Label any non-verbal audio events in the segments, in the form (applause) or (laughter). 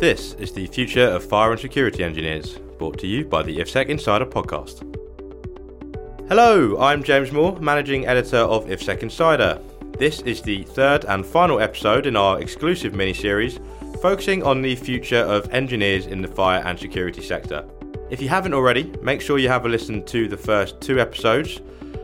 This is the future of fire and security engineers, brought to you by the IFSEC Insider podcast. Hello, I'm James Moore, managing editor of IFSEC Insider. This is the third and final episode in our exclusive mini series focusing on the future of engineers in the fire and security sector. If you haven't already, make sure you have a listen to the first two episodes.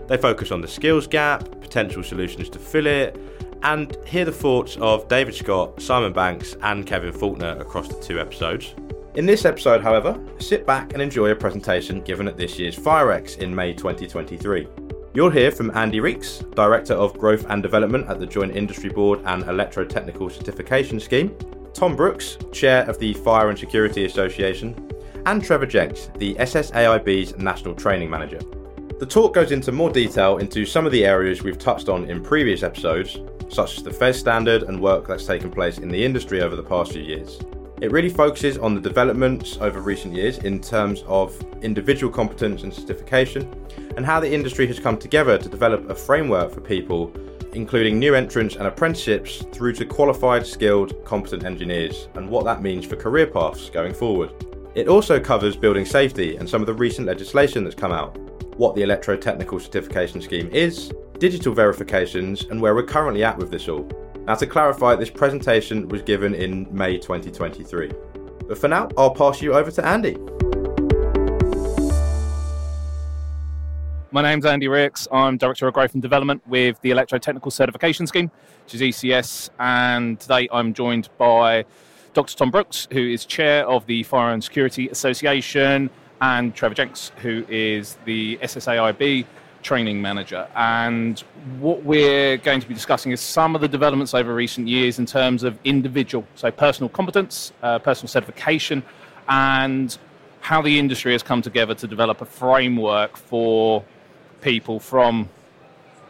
They focus on the skills gap, potential solutions to fill it, and hear the thoughts of David Scott, Simon Banks, and Kevin Faulkner across the two episodes. In this episode, however, sit back and enjoy a presentation given at this year's FireX in May 2023. You'll hear from Andy Reakes, Director of Growth and Development at the Joint Industry Board and Electrotechnical Certification Scheme, Tom Brookes, Chair of the Fire and Security Association, and Trevor Jenks, the SSAIB's National Training Manager. The talk goes into more detail into some of the areas we've touched on in previous episodes, such as the FESS standard and work that's taken place in the industry over the past few years. It really focuses on the developments over recent years in terms of individual competence and certification, and how the industry has come together to develop a framework for people, including new entrants and apprenticeships, through to qualified, skilled, competent engineers, and what that means for career paths going forward. It also covers building safety and some of the recent legislation that's come out, what the Electrotechnical Certification Scheme is, digital verifications, and where we're currently at with this all. Now, to clarify, this presentation was given in May 2023. But for now, I'll pass you over to Andy. My name's Andy Reakes. I'm Director of Growth and Development with the Electrotechnical Certification Scheme, which is ECS, and today I'm joined by Dr. Tom Brookes, who is chair of the Fire and Security Association, and Trevor Jenks, who is the SSAIB training manager. And what we're going to be discussing is some of the developments over recent years in terms of individual, so personal competence, uh, personal certification, and how the industry has come together to develop a framework for people from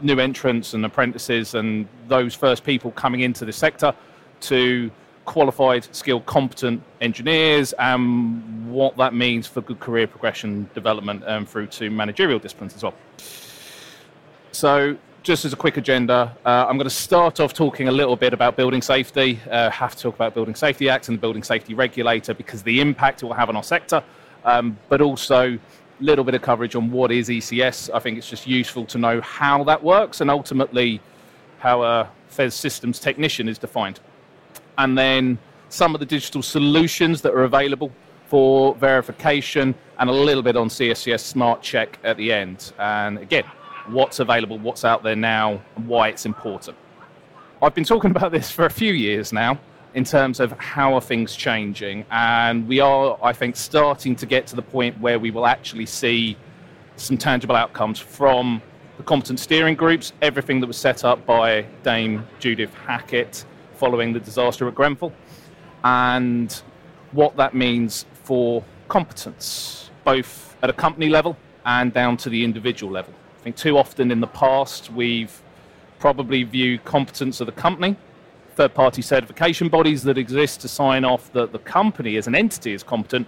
new entrants and apprentices and those first people coming into the sector to qualified, skilled, competent engineers and what that means for good career progression, development, and um, through to managerial disciplines as well. So, just as a quick agenda, uh, I'm going to start off talking a little bit about building safety. Uh, have to talk about Building Safety Act and the Building Safety Regulator because the impact it will have on our sector, um, but also a little bit of coverage on what is ECS. I think it's just useful to know how that works and ultimately how a FESS systems technician is defined and then some of the digital solutions that are available for verification, and a little bit on CSCS Smart Check at the end. And again, what's available, what's out there now, and why it's important. I've been talking (laughs) about this for a few years now in terms of how are things changing, and we are, I think, starting to get to the point where we will actually see some tangible outcomes from the competent steering groups, everything that was set up by Dame Judith Hackitt following the disaster at Grenfell and what that means for competence, both at a company level and down to the individual level. I think too often in the past we've probably viewed competence of the company, third party certification bodies that exist to sign off that the company as an entity is competent,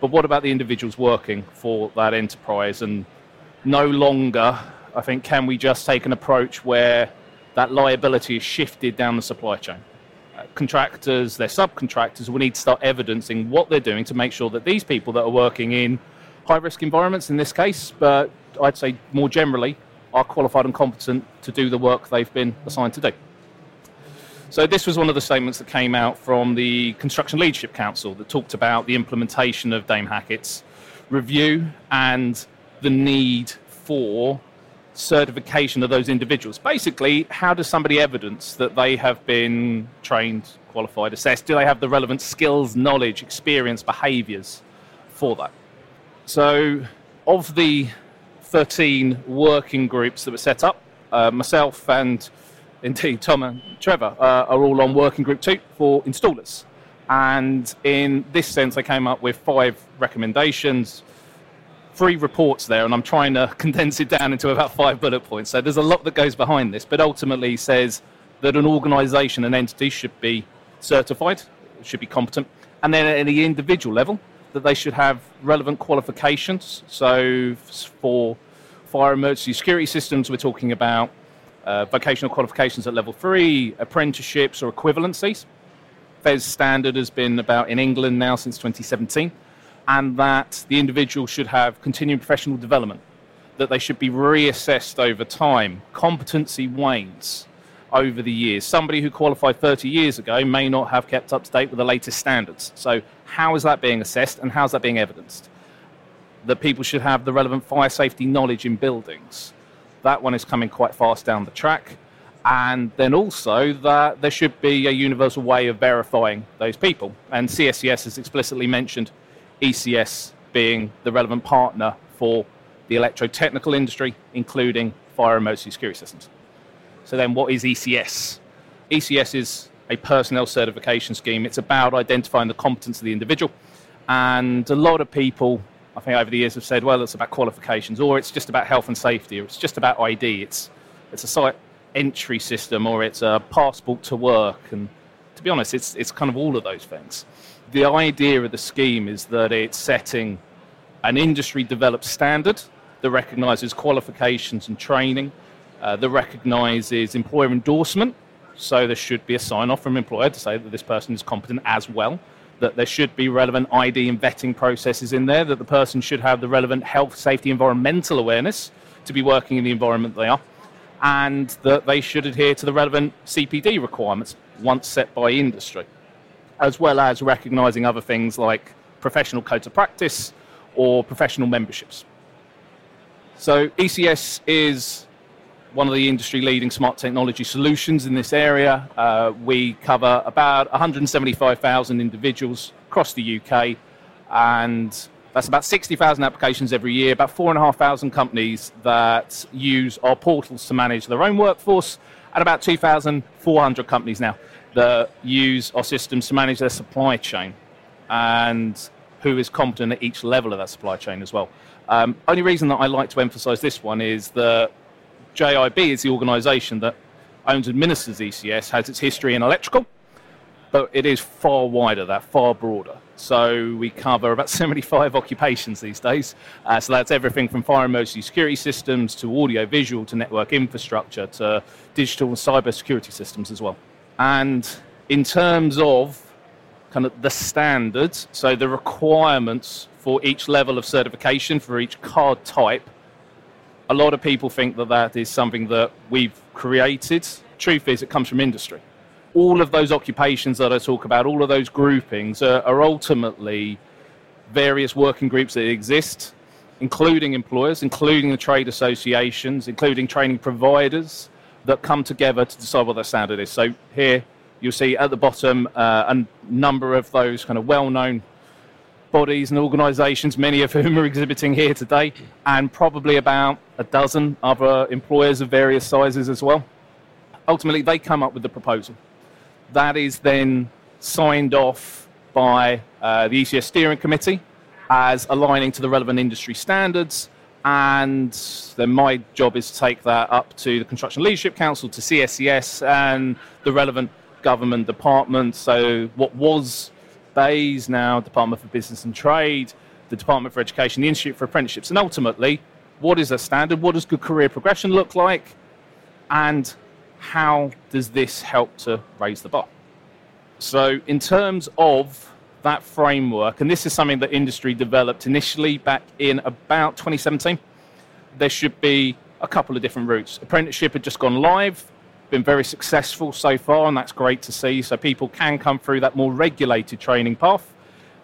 but what about the individuals working for that enterprise? And no longer, I think, can we just take an approach where that liability is shifted down the supply chain. Uh, contractors, their subcontractors will need to start evidencing what they're doing to make sure that these people that are working in high risk environments, in this case, but I'd say more generally, are qualified and competent to do the work they've been assigned to do. So, this was one of the statements that came out from the Construction Leadership Council that talked about the implementation of Dame Hackitt's review and the need for certification of those individuals. Basically, how does somebody evidence that they have been trained, qualified, assessed? Do they have the relevant skills, knowledge, experience, behaviours for that? So, of the 13 working groups that were set up, uh, myself and (laughs) indeed Tom and Trevor uh, are all on working group two for installers. And in this sense, they came up with five recommendations three reports there, and I'm trying to (laughs) condense it down into about five bullet points. So there's a lot that goes behind this, but ultimately says that an organisation, an entity, should be certified, should be competent, and then at the individual level, that they should have relevant qualifications. So for fire emergency security systems, we're talking about uh, vocational qualifications at level three, apprenticeships or equivalencies. FESS standard has been about in England now since 2017, and that the individual should have continuing professional development, that they should be reassessed over time. Competency wanes over the years. Somebody who qualified 30 years ago may not have kept up to date with the latest standards. So, how is that being assessed and how is that being evidenced? That people should have the relevant fire safety knowledge in buildings. That one is coming quite fast down the track and then also that there should be a universal way of verifying those people. And CSCS has explicitly mentioned ECS being the relevant partner for the electrotechnical industry, including fire and emergency security systems. So then, what is ECS? ECS is a personnel certification scheme. It's about identifying the competence of the individual, and a lot of people, I think, over the years have said, well, it's about qualifications, or it's just about health and safety, or it's just about ID. It's it's a site entry system or it's a passport to work. And to be honest, it's, it's kind of all of those things. The idea of the scheme is that it's setting an industry developed standard that recognizes qualifications and training, uh, that recognizes employer endorsement. So there should be a sign off from employer to say that this person is competent as well. That there should be relevant ID and vetting processes in there, that the person should have the relevant health, safety, environmental awareness to be working in the environment they are and that they should adhere to the relevant CPD requirements once set by industry, as well as recognising other things like professional codes of practice or professional memberships. So, ECS is one of the industry leading smart technology solutions in this area. Uh, we cover about 175,000 individuals across the UK and that's about 60,000 applications every year, about 4,500 companies that use our portals to manage their own workforce, and about 2,400 companies now that use our systems to manage their supply chain and who is competent at each level of that supply chain as well. Um, only reason that I like to emphasize this one is that JIB is the organization that owns and administers ECS, has its history in electrical, but it is far wider, that far broader. So we cover about (laughs) 75 occupations these days. Uh, so that's everything from fire emergency security systems to audio visual to network infrastructure to digital and cyber security systems as well. And in terms of kind of the standards, so the requirements for each level of certification for each card type, a lot of people think that that is something that we've created. Truth is, it comes from industry all of those occupations that I talk about, all of those groupings are, are ultimately various working groups that exist, including employers, including the trade associations, including training providers that come together to decide what their standard is. So here you'll see at the bottom uh, a number of those kind of well-known bodies and organisations, many of whom are exhibiting here today, and probably about a dozen other employers of various sizes as well. Ultimately, they come up with the proposal that is then signed off by uh, the ECS steering committee as aligning to the relevant industry standards. And then my job is to take that up to the Construction Leadership Council, to CSCS, and the relevant government departments. So, what was BEIS now, Department for Business and Trade, the Department for Education, the Institute for Apprenticeships, and ultimately, what is a standard? What does good career progression look like? And how does this help to raise the bar? So, in terms of that framework, and this is something that industry developed initially back in about 2017, there should be a couple of different routes. Apprenticeship had just gone live, been very successful so far, and that's great to see. So, people can come through that more regulated training path,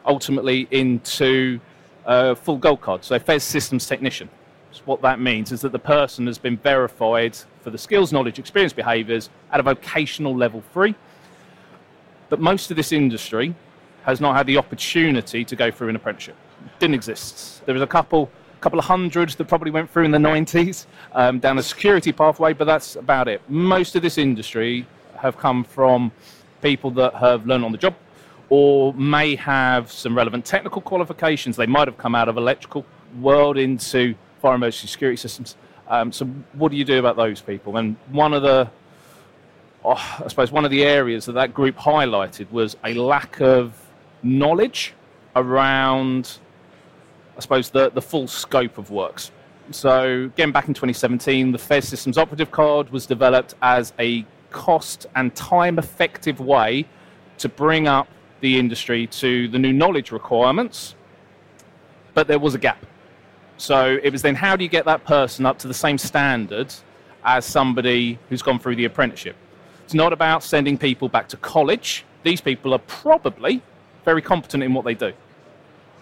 ultimately into a full gold card. So, FESS systems technician. So what that means is that the person has been verified for the skills, knowledge, experience, behaviours at a vocational level three. But most of this industry has not had the opportunity to go through an apprenticeship. It didn't exist. There was a couple, couple of hundreds that probably went through in the 90s um, down a security pathway, but that's about it. Most of this industry have come from people that have learned on the job or may have some relevant technical qualifications. They might have come out of electrical world into fire emergency security systems. Um, so what do you do about those people? And one of the, oh, I suppose, one of the areas that that group highlighted was a lack of knowledge around, I suppose, the, the full scope of works. So again, back in 2017, the FESS Systems Operative Card was developed as a cost and time effective way to bring up the industry to the new knowledge requirements, but there was a gap. So it was then how do you get that person up to the same standard as somebody who's gone through the apprenticeship? It's not about sending people back to college. These people are probably very competent in what they do.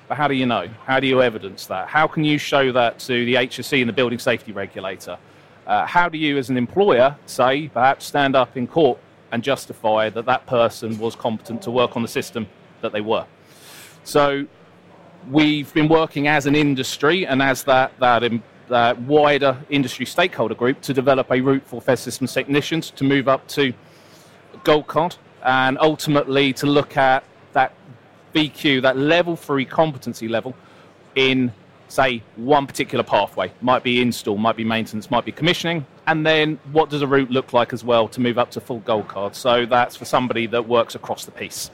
But how do you know? How do you evidence that? How can you show that to the HSE and the building safety regulator? Uh, how do you, as an employer, say, perhaps stand up in court and justify that that person was competent to work on the system that they were? So we've been working as an industry and as that, that, that wider industry stakeholder group to develop a route for FESS systems technicians to move up to gold card and ultimately to look at that BQ, that level three competency level in say one particular pathway. Might be install might be maintenance might be commissioning. And then what does a route look like as well to move up to full gold card? So that's for somebody that works across the piece.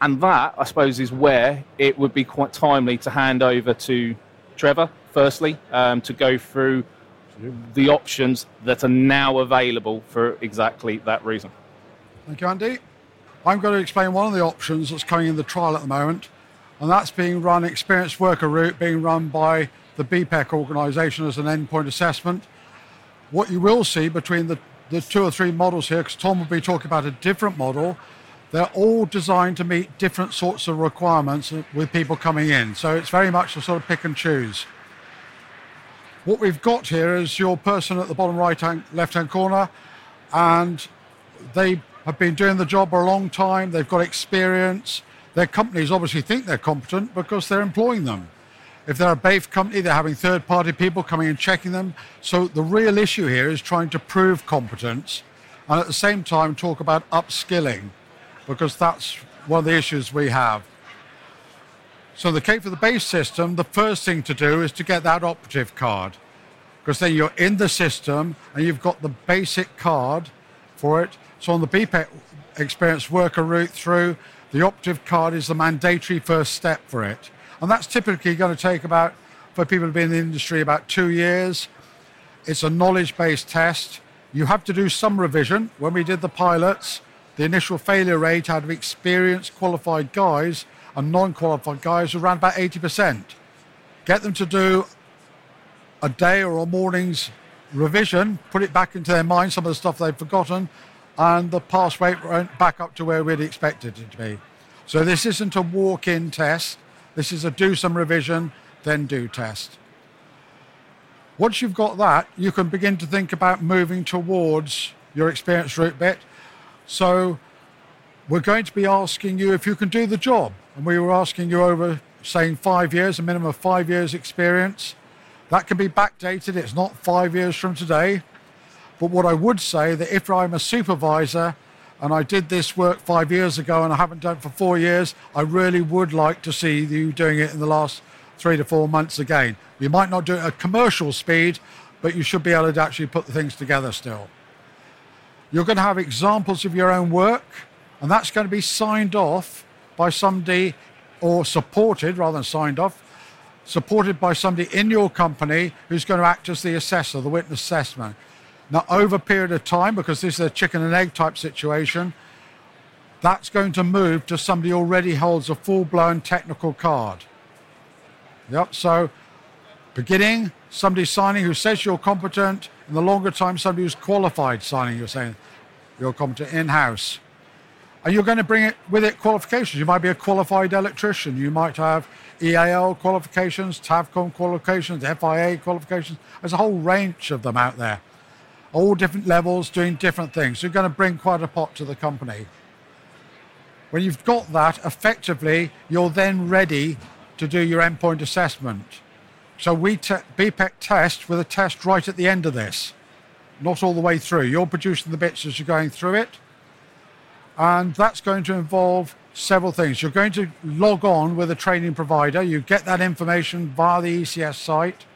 And that i suppose is where it would be quite timely to hand over to trevor firstly um, to go through the options that are now available for exactly that reason. Thank you andy i'm going to explain one of the options that's coming in the trial at the moment and that's being run, experienced worker route, being run by the BPEC organisation as an endpoint assessment. What you will see between the, the two or three models here, because Tom will be talking about a different model, they're all designed to meet different sorts of requirements with people coming in. So it's very much a sort of pick and choose. What we've got here is your person at the bottom right hand, left hand corner, and they have been doing the job for a long time, they've got experience, their companies obviously think they're competent because they're employing them. If they're a BAFE company, they're having third party people coming and checking them. So the real issue here is trying to prove competence and at the same time talk about upskilling because that's one of the issues we have. So the case for the base system, the first thing to do is to get that operative card because then you're in the system and you've got the basic card for it. So on the BPEC experience worker route through, the operative card is the mandatory first step for it. And that's typically going to take about, for people to be in the industry, about two years. It's a knowledge based test. You have to do some revision. When we did the pilots, the initial failure rate out of experienced qualified guys and non qualified guys was around about 80%. Get them to do a day or a morning's revision, put it back into their mind, some of the stuff they've forgotten, and the pass rate went back up to where we'd expected it to be. So this isn't a walk-in test. This is a do some revision, then do test. Once you've got that, you can begin to think about moving towards your experience route bit. So we're going to be asking you if you can do the job. And we were asking you over saying five years, a minimum of five years experience. That can be backdated. It's not five years from today. But what I would say that if I'm a supervisor and I did this work five years ago and I haven't done it for four years, I really would like to see you doing it in the last three to four months again. You might not do it at commercial speed, but you should be able to actually put the things together still. You're going to have examples of your own work, and that's going to be signed off by somebody or supported rather than signed off, supported by somebody in your company who's going to act as the assessor, the witness assessment. Now, over a period of time, because this is a chicken and egg type situation, that's going to move to somebody already holds a full blown technical card. Yep, so beginning, somebody signing who says you're competent, in the longer time, somebody who's qualified signing, you're saying you're competent in house. And you're going to bring it with it qualifications. You might be a qualified electrician, you might have EAL qualifications, TAVCOM qualifications, FIA qualifications. There's a whole range of them out there all different levels doing different things. You're going to bring quite a pot to the company. When you've got that, effectively, you're then ready to do your endpoint assessment. So we te- BPEC test with a test right at the end of this, not all the way through. You're producing the bits as you're going through it. And that's going to involve several things. You're going to log on with a training provider. You get that information via the ECS site.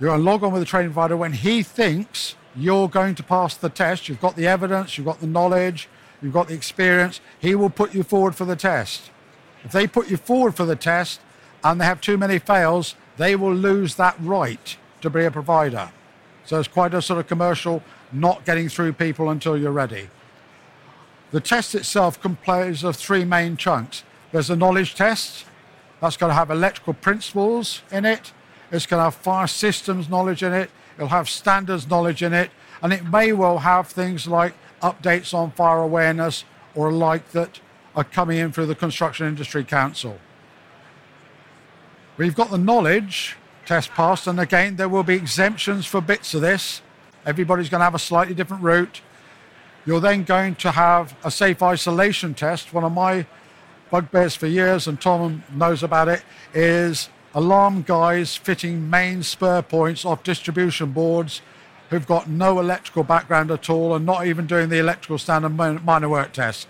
You're going to log on with the training provider when he thinks you're going to pass the test. You've got the evidence, you've got the knowledge, you've got the experience. He will put you forward for the test. If they put you forward for the test and they have too many fails, they will lose that right to be a provider. So it's quite a sort of commercial, not getting through people until you're ready. The test itself comprises of three main chunks. There's a knowledge test, that's going to have electrical principles in it, it's going to have fire systems knowledge in it, it'll have standards knowledge in it, and it may well have things like updates on fire awareness or like that are coming in through the Construction Industry Council. We've got the knowledge test passed, and again, there will be exemptions for bits of this. Everybody's going to have a slightly different route. You're then going to have a safe isolation test. One of my bugbears for years, and Tom knows about it, is alarm guys fitting main spur points off distribution boards who've got no electrical background at all and not even doing the electrical standard minor work test.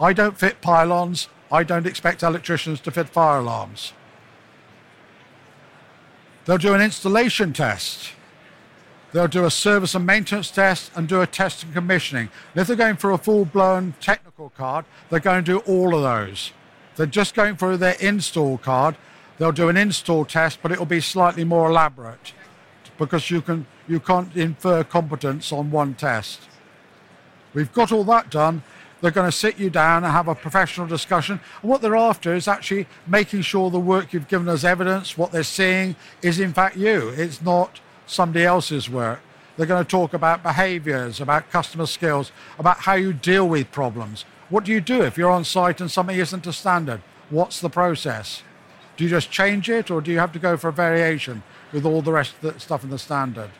I don't fit pylons. I don't expect electricians to fit fire alarms. They'll do an installation test. They'll do a service and maintenance test and do a test and commissioning. And if they're going for a full blown technical card, they're going to do all of those. They're just going for their install card, they'll do an install test, but it'll be slightly more elaborate because you, can, you can't infer competence on one test. We've got all that done. They're going to sit you down and have a professional discussion. And what they're after is actually making sure the work you've given us evidence, what they're seeing, is in fact you. It's not somebody else's work. They're going to talk about behaviors, about customer skills, about how you deal with problems. What do you do if you're on site and something isn't to standard? What's the process? Do you just change it or do you have to go for a variation with all the rest of the stuff in the standard?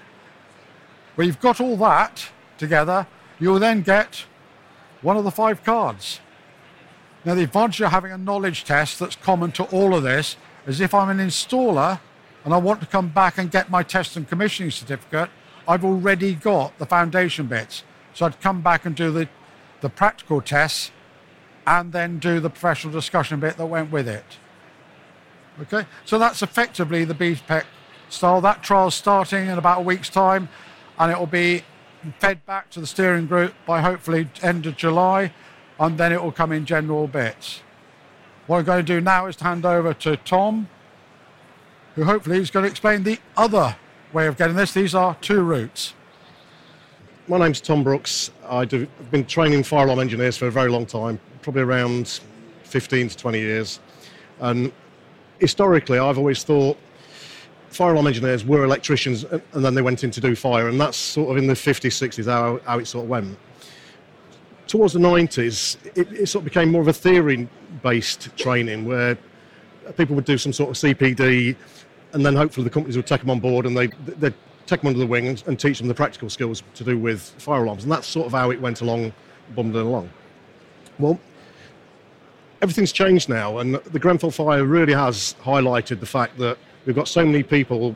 Well, you've got all that together. You'll then get one of the five cards. Now, the advantage of having a knowledge test that's common to all of this is if I'm an installer and I want to come back and get my test and commissioning certificate, I've already got the foundation bits. So I'd come back and do the, the practical tests and then do the professional discussion bit that went with it. Okay, so that's effectively the BPEC style. That trial's starting in about a week's time and it will be fed back to the steering group by hopefully end of July, and then it will come in general bits. What I'm going to do now is to hand over to Tom, who hopefully is going to explain the other way of getting this. These are two routes. My name's Tom Brookes. I've been training fire alarm engineers for a very long time, probably around 15 to 20 years. And historically, I've always thought fire alarm engineers were electricians uh, and then they went in to do fire, and that's sort of in the 50s, 60s how, how it sort of went. Towards the 90s, it, it sort of became more of a theory based training where people would do some sort of CPD and then hopefully the companies would take them on board and they'd, they'd take them under the wing and, and, teach them the practical skills to do with fire alarms. And that's sort of how it went along, bumbling along. Well, everything's changed now, and the Grenfell fire really has highlighted the fact that We've got so many people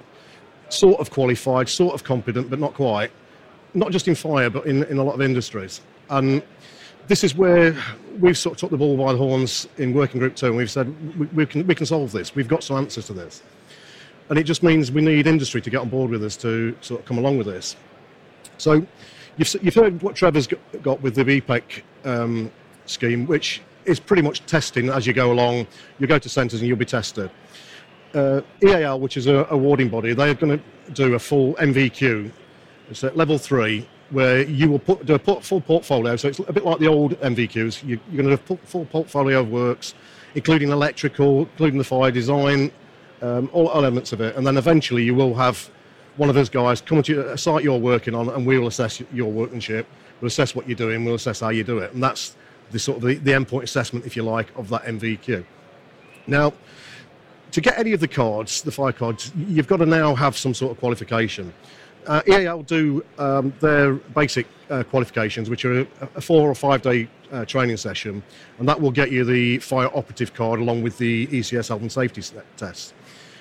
sort of qualified, sort of competent, but not quite, not just in fire, but in, in a lot of industries. And this is where we've sort of took the ball by the horns in working group two, and we've said we, we, can, we can solve this. We've got some answers to this. And it just means we need industry to get on board with us to sort of come along with this. So you've, you've heard what Trevor's got with the BPEC um, scheme, which is pretty much testing as you go along. You go to centres and you'll be tested uh, EAL, which is a awarding body, they're going to do a full NVQ. It's at level three, where you will put, do a full portfolio. So it's a bit like the old NVQs. You, are going to do a full portfolio of works, including electrical, including the fire design, um, all elements of it. And then eventually you will have one of those guys come to a site you're working on, and we will assess your workmanship. We'll assess what you're doing. We'll assess how you do it, and that's the sort of the, the endpoint assessment, if you like, of that NVQ. Now, to get any of the cards, the fire cards, you've got to now have some sort of qualification. Uh, EAL do um, their basic uh, qualifications, which are a, a, four or five day uh, training session, and that will get you the fire operative card along with the ECS health and safety test.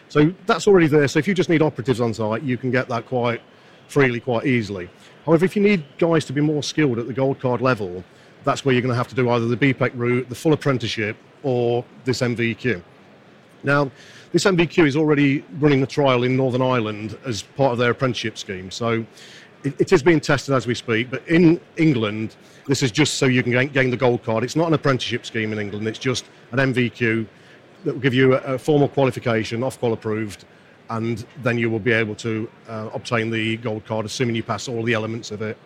So that's already there. So if you just need operatives on site, you can get that quite freely, quite easily. However, if you need guys to be more skilled at the gold card level, that's where you're going to have to do either the BPEC route, the full apprenticeship, or this NVQ. Now, this NVQ is already running the trial in Northern Ireland as part of their apprenticeship scheme. So it, it is being tested as we speak. But in England, this is just so you can gain, gain, the gold card. It's not an apprenticeship scheme in England. It's just an NVQ that will give you a, a formal qualification, Ofqual approved, and then you will be able to uh, obtain the gold card, assuming you pass all the elements of it.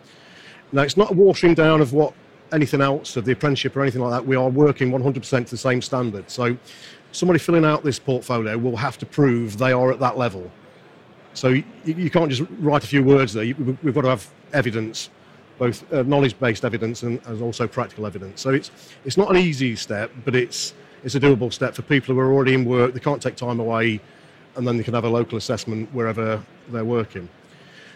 Now, it's not a watering down of what anything else of the apprenticeship or anything like that, we are working 100% to the same standard. So somebody filling out this portfolio will have to prove they are at that level. So you, you can't just write a few words there. You, we've got to have evidence, both uh, knowledge-based evidence and, and also practical evidence. So it's it's not an easy step, but it's it's a doable step for people who are already in work. They can't take time away, and then they can have a local assessment wherever they're working.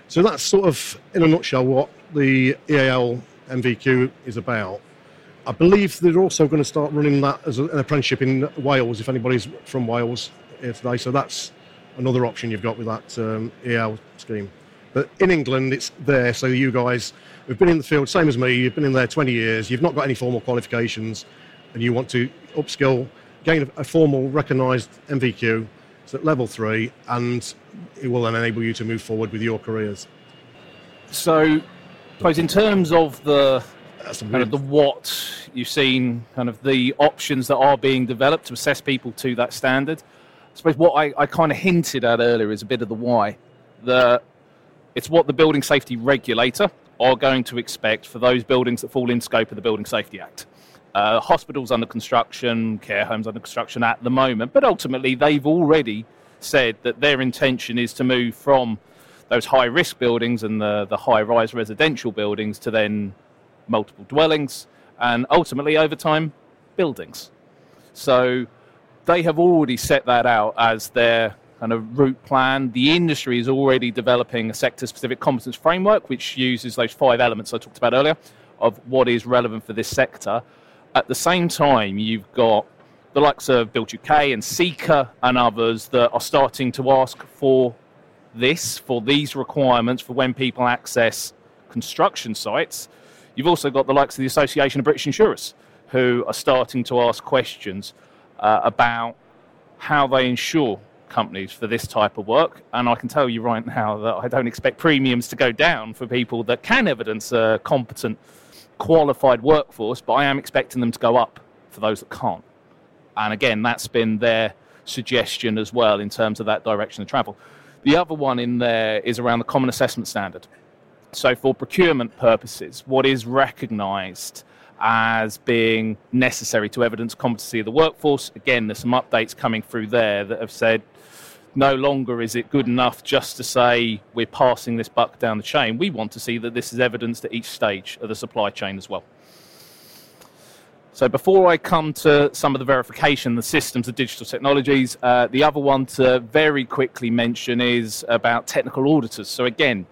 So that's sort of, in a nutshell, what the EAL NVQ is about. I believe they're also going to start running that as an apprenticeship in Wales, if anybody's from Wales here today. So that's another option you've got with that um, EAL scheme. But in England, it's there. So you guys have been in the field, same as me. You've been in there 20 years. You've not got any formal qualifications, and you want to upskill, gain a formal recognised NVQ, It's at level three, and it will then enable you to move forward with your careers. So, I suppose in terms of the kind of the what you've seen, kind of the options that are being developed to assess people to that standard. I suppose what I, I kind of hinted at earlier is a bit of the why. The it's what the building safety regulator are going to expect for those buildings that fall in scope of the Building Safety Act. Uh, hospitals under construction, care homes under construction at the moment, but ultimately they've already said that their intention is to move from those high risk buildings and the, the high rise residential buildings to then multiple dwellings and ultimately over time buildings. So they have already set that out as their kind of route plan. The industry is already developing a sector specific competence framework, which uses those five elements I talked about earlier of what is relevant for this sector. At the same time, you've got the likes of Build UK and CECA and others that are starting to ask for this, for these requirements for when people access construction sites. You've also got the likes of the Association of British Insurers who are starting to ask questions uh, about how they insure companies for this type of work. And I can tell you right now that I don't expect premiums to go down for people that can evidence a competent, qualified workforce, but I am expecting them to go up for those that can't. And again, that's been their suggestion as well in terms of that direction of travel. The other one in there is around the common assessment standard. So, for procurement purposes, what is recognised as being necessary to evidence competency of the workforce. Again, there's some updates coming through there that have said no longer is it good enough just to say we're passing this buck down the chain. We want to see that this is evidenced at each stage of the supply chain as well. So before I come to some of the verification, the systems, the digital technologies, uh, the other one to very quickly mention is about technical auditors. So again,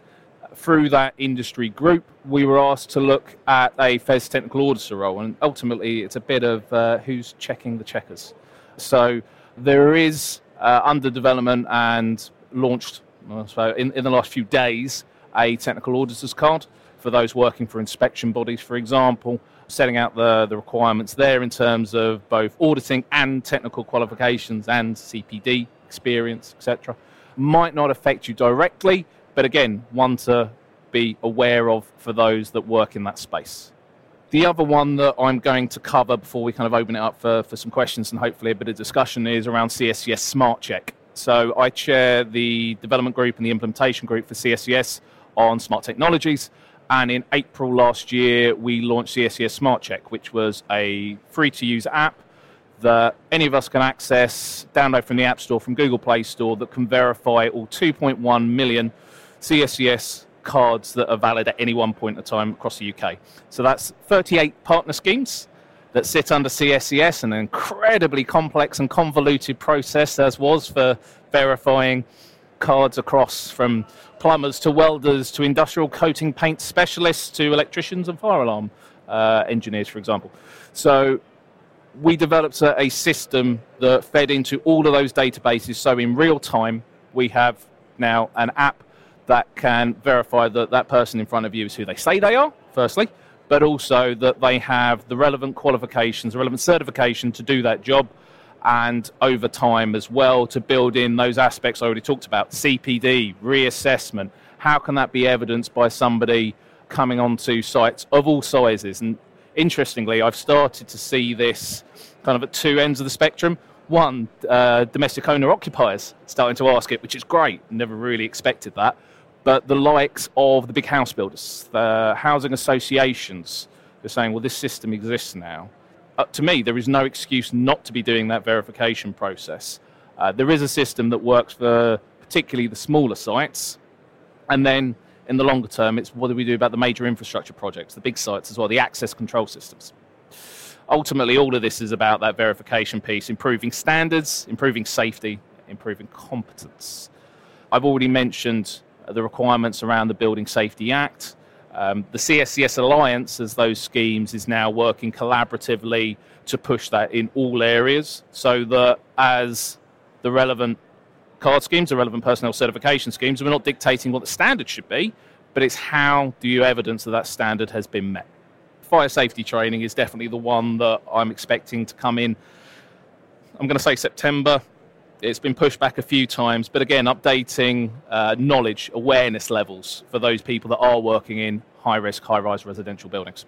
through that industry group, we were asked to look at a FESS technical auditor role, and ultimately it's a bit of uh, who's checking the checkers. So there is uh, under development and launched so in, in the last few days a technical auditor's card for those working for inspection bodies, for example, setting out the, the requirements there in terms of both auditing and technical qualifications and CPD experience, etc. Might not affect you directly, but again, one to be aware of for those that work in that space. The other one that I'm going to cover before we kind of open it up for, for some questions and hopefully a bit of discussion is around CSCS Smart Check. So I chair the development group and the implementation group for CSCS on smart technologies. And in April last year, we launched CSCS Smart Check, which was a free to use app that any of us can access, download from the App Store, from Google Play Store, that can verify all 2.1 million CSCS cards that are valid at any one point in time across the UK. So that's 38 partner schemes that sit under CSCS, an incredibly complex and convoluted process, as was for verifying cards across from plumbers to welders to industrial coating paint specialists to electricians and fire alarm uh, engineers, for example. So we developed a, a system that fed into all of those databases. So in real time, we have now an app that can verify that that person in front of you is who they say they are, firstly, but also that they have the relevant qualifications, the relevant certification to do that job, and over time as well to build in those aspects I already talked about CPD, reassessment. How can that be evidenced by somebody coming onto sites of all sizes? And interestingly, I've started to see this kind of at two ends of the spectrum one, uh, domestic owner occupiers starting to ask it, which is great. Never really expected that but the likes of the big house builders, the housing associations, They're saying, well, this system exists now. Uh, to me, there is no excuse not to be doing that verification process. Uh, there is a system that works for particularly the smaller sites. And then in the longer term, it's what do we do about the major infrastructure projects, the big sites as well, the access control systems. Ultimately, all of this is about that verification piece, improving standards, improving safety, improving competence. I've already mentioned the requirements around the Building Safety Act. Um, the CSCS Alliance, as those schemes, is now working collaboratively to push that in all areas so that as the relevant card schemes, the relevant personnel certification schemes, we're not dictating what the standard should be, but it's how do you evidence that that standard has been met. Fire safety training is definitely the one that I'm expecting to come in. I'm going to say September. It's been pushed back a few times, but again, updating uh, knowledge, awareness levels for those people that are working in high risk, high rise residential buildings.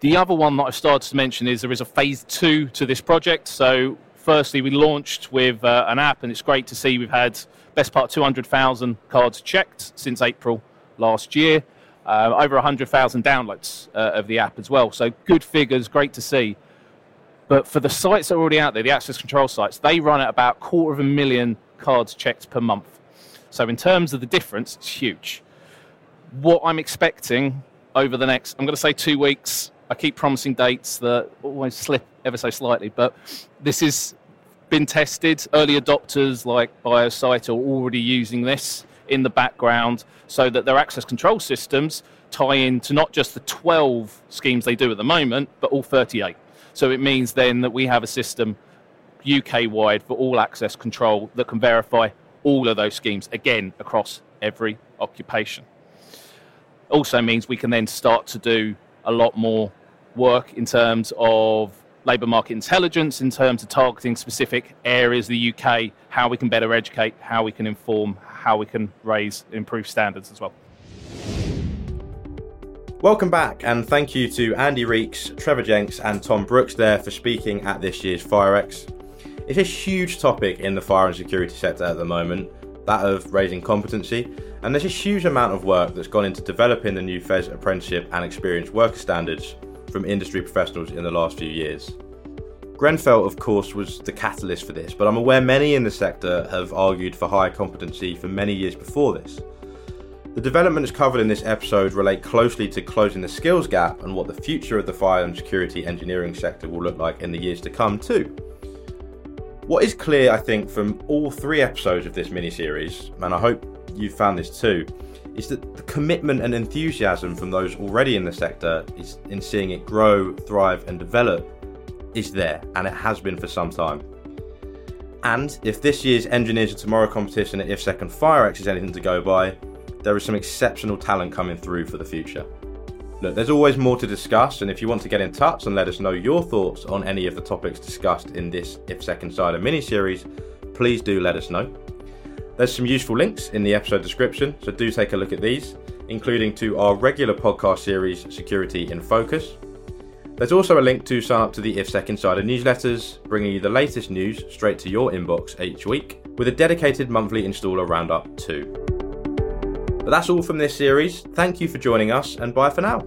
The other one that I've started to mention is there is a phase two to this project. So, firstly, we launched with uh, an app, and it's great to see we've had best part 200,000 cards checked since April last year. Uh, over 100,000 downloads uh, of the app as well. So, good figures, great to see. But for the sites that are already out there, the access control sites, they run at about quarter of a million cards checked per month. So in terms of the difference, it's huge. What I'm expecting over the next, I'm going to say two weeks. I keep promising dates that always slip ever so slightly, but this has been tested. Early adopters like BioSite are already using this in the background so that their access control systems tie into not just the 12 schemes they do at the moment, but all 38. So it means then that we have a system UK wide for all access control that can verify all of those schemes, again, across every occupation. Also means we can then start to do a lot more work in terms of labour market intelligence, in terms of targeting specific areas of the UK, how we can better educate, how we can inform, how we can raise, improve standards as well. Welcome back, and thank you to Andy Reakes, Trevor Jenks, and Tom Brookes there for speaking at this year's FireX. It's a huge topic in the fire and security sector at the moment, that of raising competency, and there's a huge amount of work that's gone into developing the new FESS apprenticeship and experienced worker standards from industry professionals in the last few years. Grenfell, of course, was the catalyst for this, but I'm aware many in the sector have argued for higher competency for many years before this. The developments covered in this episode relate closely to closing the skills gap and what the future of the fire and security engineering sector will look like in the years to come, too. What is clear, I think, from all three episodes of this mini series, and I hope you found this too, is that the commitment and enthusiasm from those already in the sector is in seeing it grow, thrive, and develop is there, and it has been for some time. And if this year's Engineers of Tomorrow competition at IFSEC and FireX is anything to go by, there is some exceptional talent coming through for the future. Look, there's always more to discuss, and if you want to get in touch and let us know your thoughts on any of the topics discussed in this If IFSEC Insider mini series, please do let us know. There's some useful links in the episode description, so do take a look at these, including to our regular podcast series, Security in Focus. There's also a link to sign up to the IFSEC Insider newsletters, bringing you the latest news straight to your inbox each week, with a dedicated monthly installer roundup too. But that's all from this series. Thank you for joining us, and bye for now.